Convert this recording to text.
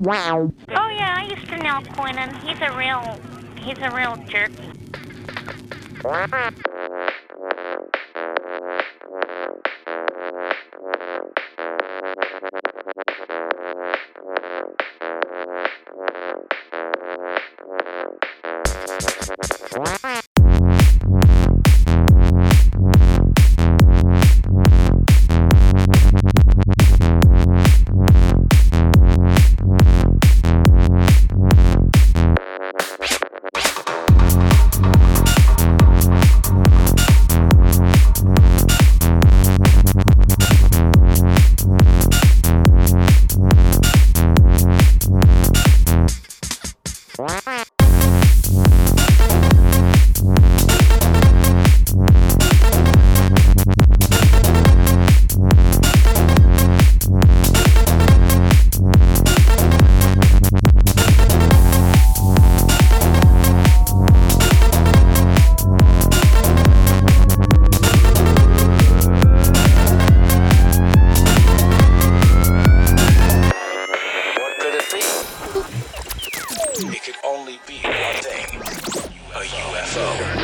Wow. Oh yeah, I used to know Quinnan. He's a real, he's a real jerk. one thing a UFO.